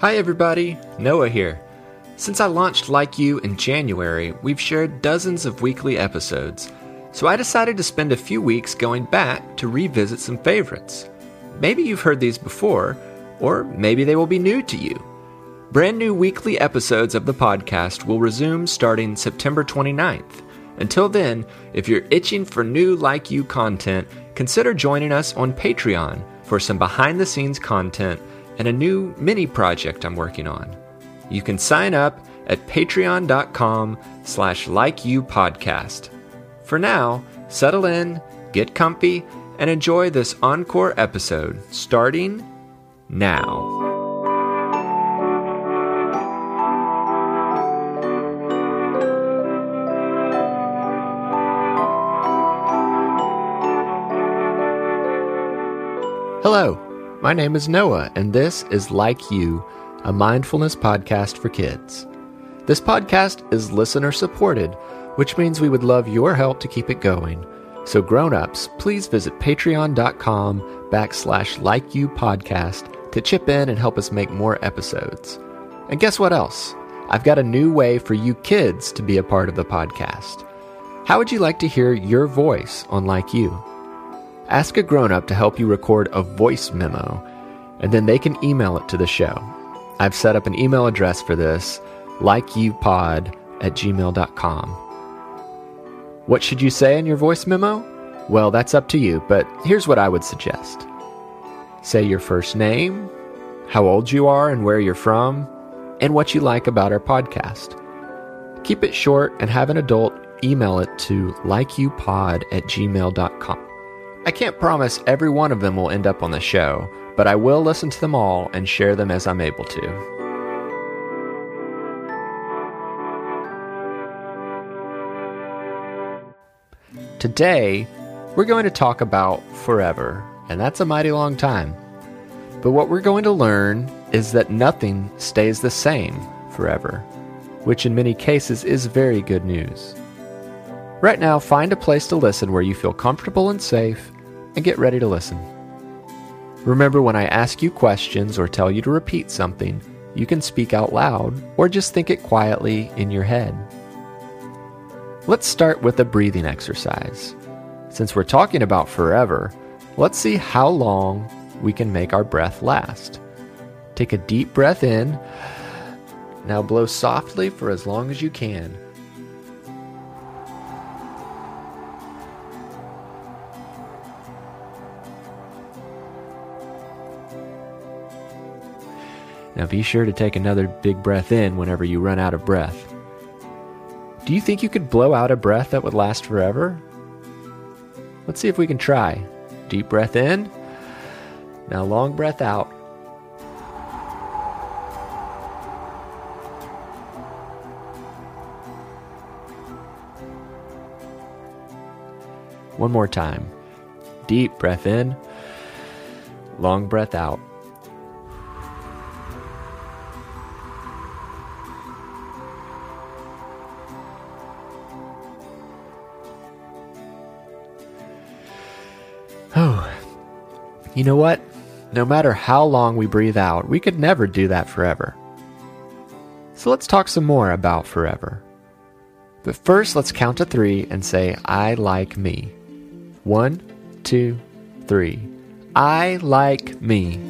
Hi, everybody. Noah here. Since I launched Like You in January, we've shared dozens of weekly episodes, so I decided to spend a few weeks going back to revisit some favorites. Maybe you've heard these before, or maybe they will be new to you. Brand new weekly episodes of the podcast will resume starting September 29th. Until then, if you're itching for new Like You content, consider joining us on Patreon for some behind the scenes content and a new mini project I'm working on. You can sign up at patreon.com slash likeyoupodcast. For now, settle in, get comfy, and enjoy this encore episode starting now. Hello, my name is Noah, and this is Like You, a mindfulness podcast for kids. This podcast is listener supported, which means we would love your help to keep it going. So, grown ups, please visit patreon.com backslash like you podcast to chip in and help us make more episodes. And guess what else? I've got a new way for you kids to be a part of the podcast. How would you like to hear your voice on Like You? Ask a grown up to help you record a voice memo, and then they can email it to the show. I've set up an email address for this, likeyoupod at gmail.com. What should you say in your voice memo? Well, that's up to you, but here's what I would suggest say your first name, how old you are and where you're from, and what you like about our podcast. Keep it short and have an adult email it to likeyoupod at gmail.com. I can't promise every one of them will end up on the show, but I will listen to them all and share them as I'm able to. Today, we're going to talk about forever, and that's a mighty long time. But what we're going to learn is that nothing stays the same forever, which in many cases is very good news. Right now, find a place to listen where you feel comfortable and safe, and get ready to listen. Remember, when I ask you questions or tell you to repeat something, you can speak out loud or just think it quietly in your head. Let's start with a breathing exercise. Since we're talking about forever, let's see how long we can make our breath last. Take a deep breath in. Now blow softly for as long as you can. Now be sure to take another big breath in whenever you run out of breath. Do you think you could blow out a breath that would last forever? Let's see if we can try. Deep breath in. Now long breath out. One more time. Deep breath in. Long breath out. You know what? No matter how long we breathe out, we could never do that forever. So let's talk some more about forever. But first, let's count to three and say, I like me. One, two, three. I like me.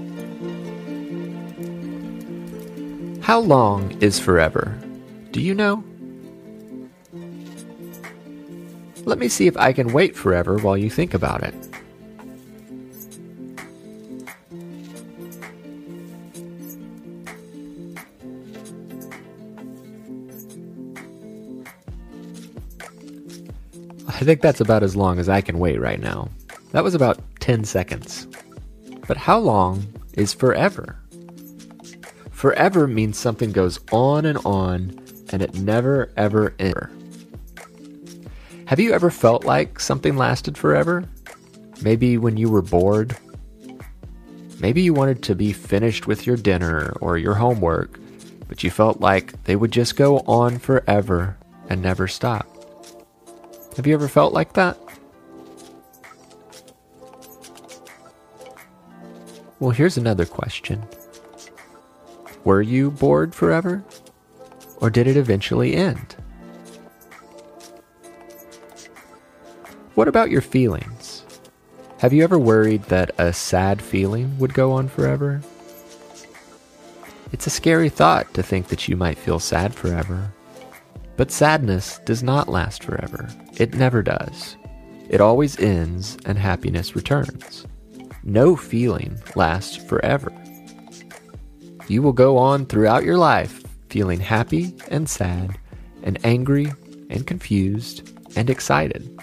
How long is forever? Do you know? Let me see if I can wait forever while you think about it. I think that's about as long as I can wait right now. That was about 10 seconds. But how long is forever? Forever means something goes on and on and it never ever ends. Have you ever felt like something lasted forever? Maybe when you were bored? Maybe you wanted to be finished with your dinner or your homework, but you felt like they would just go on forever and never stop. Have you ever felt like that? Well, here's another question Were you bored forever? Or did it eventually end? What about your feelings? Have you ever worried that a sad feeling would go on forever? It's a scary thought to think that you might feel sad forever. But sadness does not last forever. It never does. It always ends and happiness returns. No feeling lasts forever. You will go on throughout your life feeling happy and sad, and angry and confused and excited.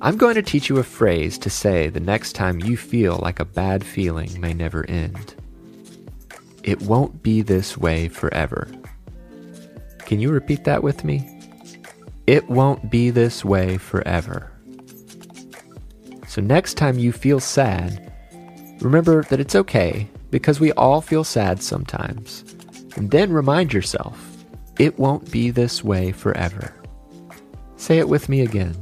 I'm going to teach you a phrase to say the next time you feel like a bad feeling may never end. It won't be this way forever. Can you repeat that with me? It won't be this way forever. So, next time you feel sad, remember that it's okay because we all feel sad sometimes. And then remind yourself, it won't be this way forever. Say it with me again.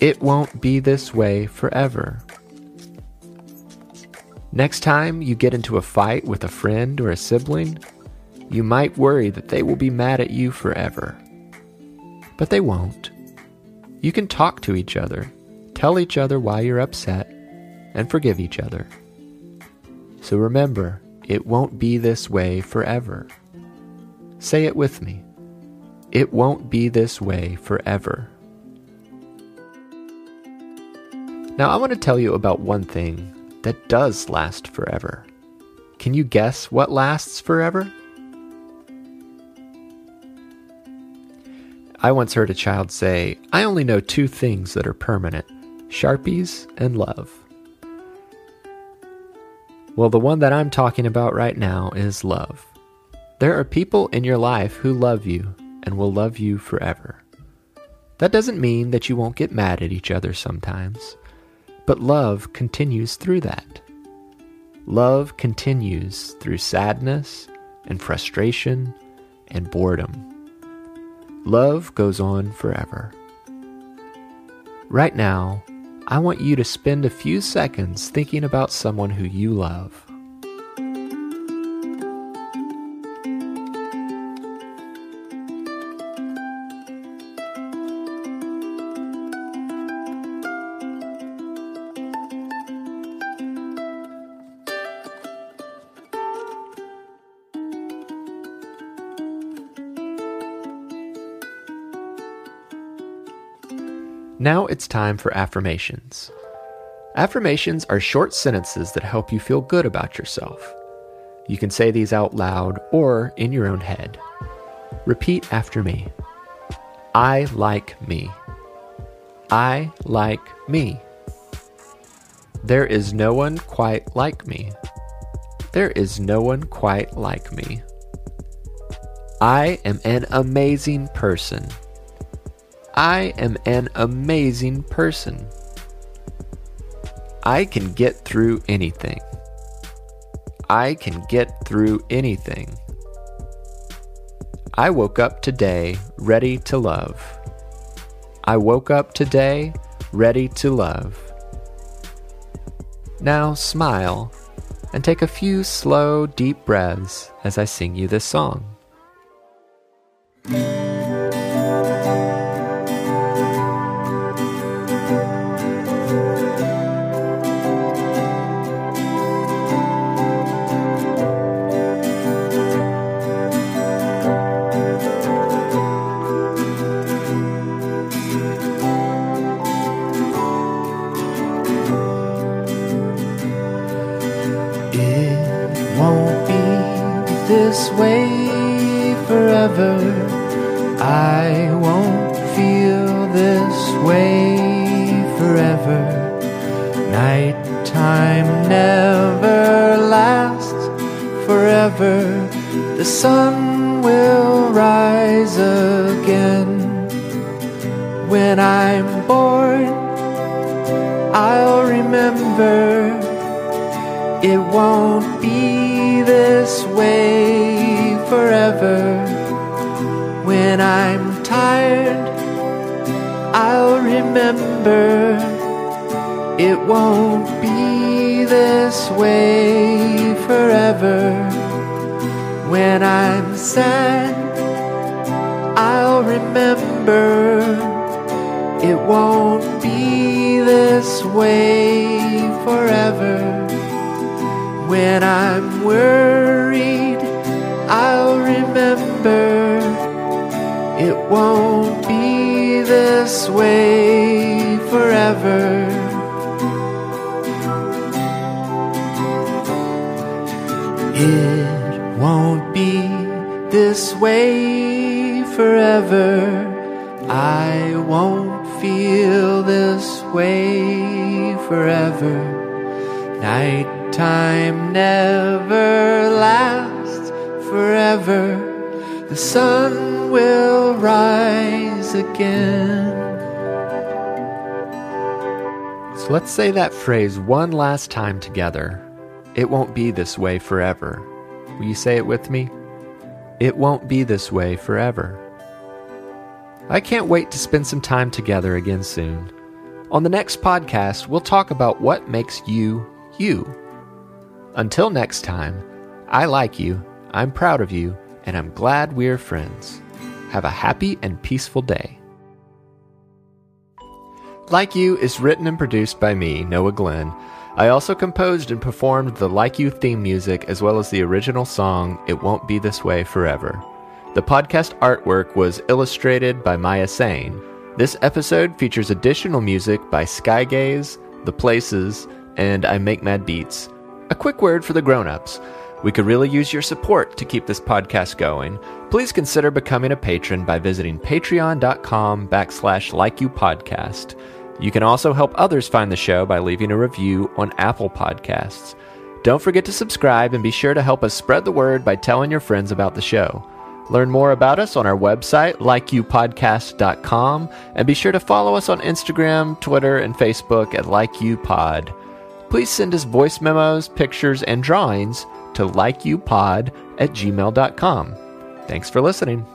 It won't be this way forever. Next time you get into a fight with a friend or a sibling, you might worry that they will be mad at you forever. But they won't. You can talk to each other, tell each other why you're upset, and forgive each other. So remember, it won't be this way forever. Say it with me. It won't be this way forever. Now, I want to tell you about one thing that does last forever. Can you guess what lasts forever? I once heard a child say, I only know two things that are permanent Sharpies and love. Well, the one that I'm talking about right now is love. There are people in your life who love you and will love you forever. That doesn't mean that you won't get mad at each other sometimes, but love continues through that. Love continues through sadness and frustration and boredom. Love goes on forever. Right now, I want you to spend a few seconds thinking about someone who you love. Now it's time for affirmations. Affirmations are short sentences that help you feel good about yourself. You can say these out loud or in your own head. Repeat after me I like me. I like me. There is no one quite like me. There is no one quite like me. I am an amazing person. I am an amazing person. I can get through anything. I can get through anything. I woke up today ready to love. I woke up today ready to love. Now smile and take a few slow, deep breaths as I sing you this song. Forever. I won't feel this way forever. Nighttime never lasts forever. The sun will rise again. When I'm born, I'll remember it won't be this way forever. When I'm tired, I'll remember it won't be this way forever. When I'm sad, I'll remember it won't be this way forever. When I'm worried, won't be this way forever. It won't be this way forever. I won't feel this way forever. Nighttime never lasts forever. The sun will rise again. So let's say that phrase one last time together. It won't be this way forever. Will you say it with me? It won't be this way forever. I can't wait to spend some time together again soon. On the next podcast, we'll talk about what makes you, you. Until next time, I like you, I'm proud of you, and I'm glad we're friends. Have a happy and peaceful day. Like You is written and produced by me, Noah Glenn. I also composed and performed the Like You theme music as well as the original song, It Won't Be This Way Forever. The podcast artwork was illustrated by Maya Sane. This episode features additional music by Skygaze, The Places, and I Make Mad Beats. A quick word for the grown-ups. We could really use your support to keep this podcast going. Please consider becoming a patron by visiting patreon.com backslash like you podcast. You can also help others find the show by leaving a review on Apple Podcasts. Don't forget to subscribe and be sure to help us spread the word by telling your friends about the show. Learn more about us on our website, likeyoupodcast.com, and be sure to follow us on Instagram, Twitter, and Facebook at LikeYouPod. Please send us voice memos, pictures, and drawings to likeyoupod at gmail.com. Thanks for listening.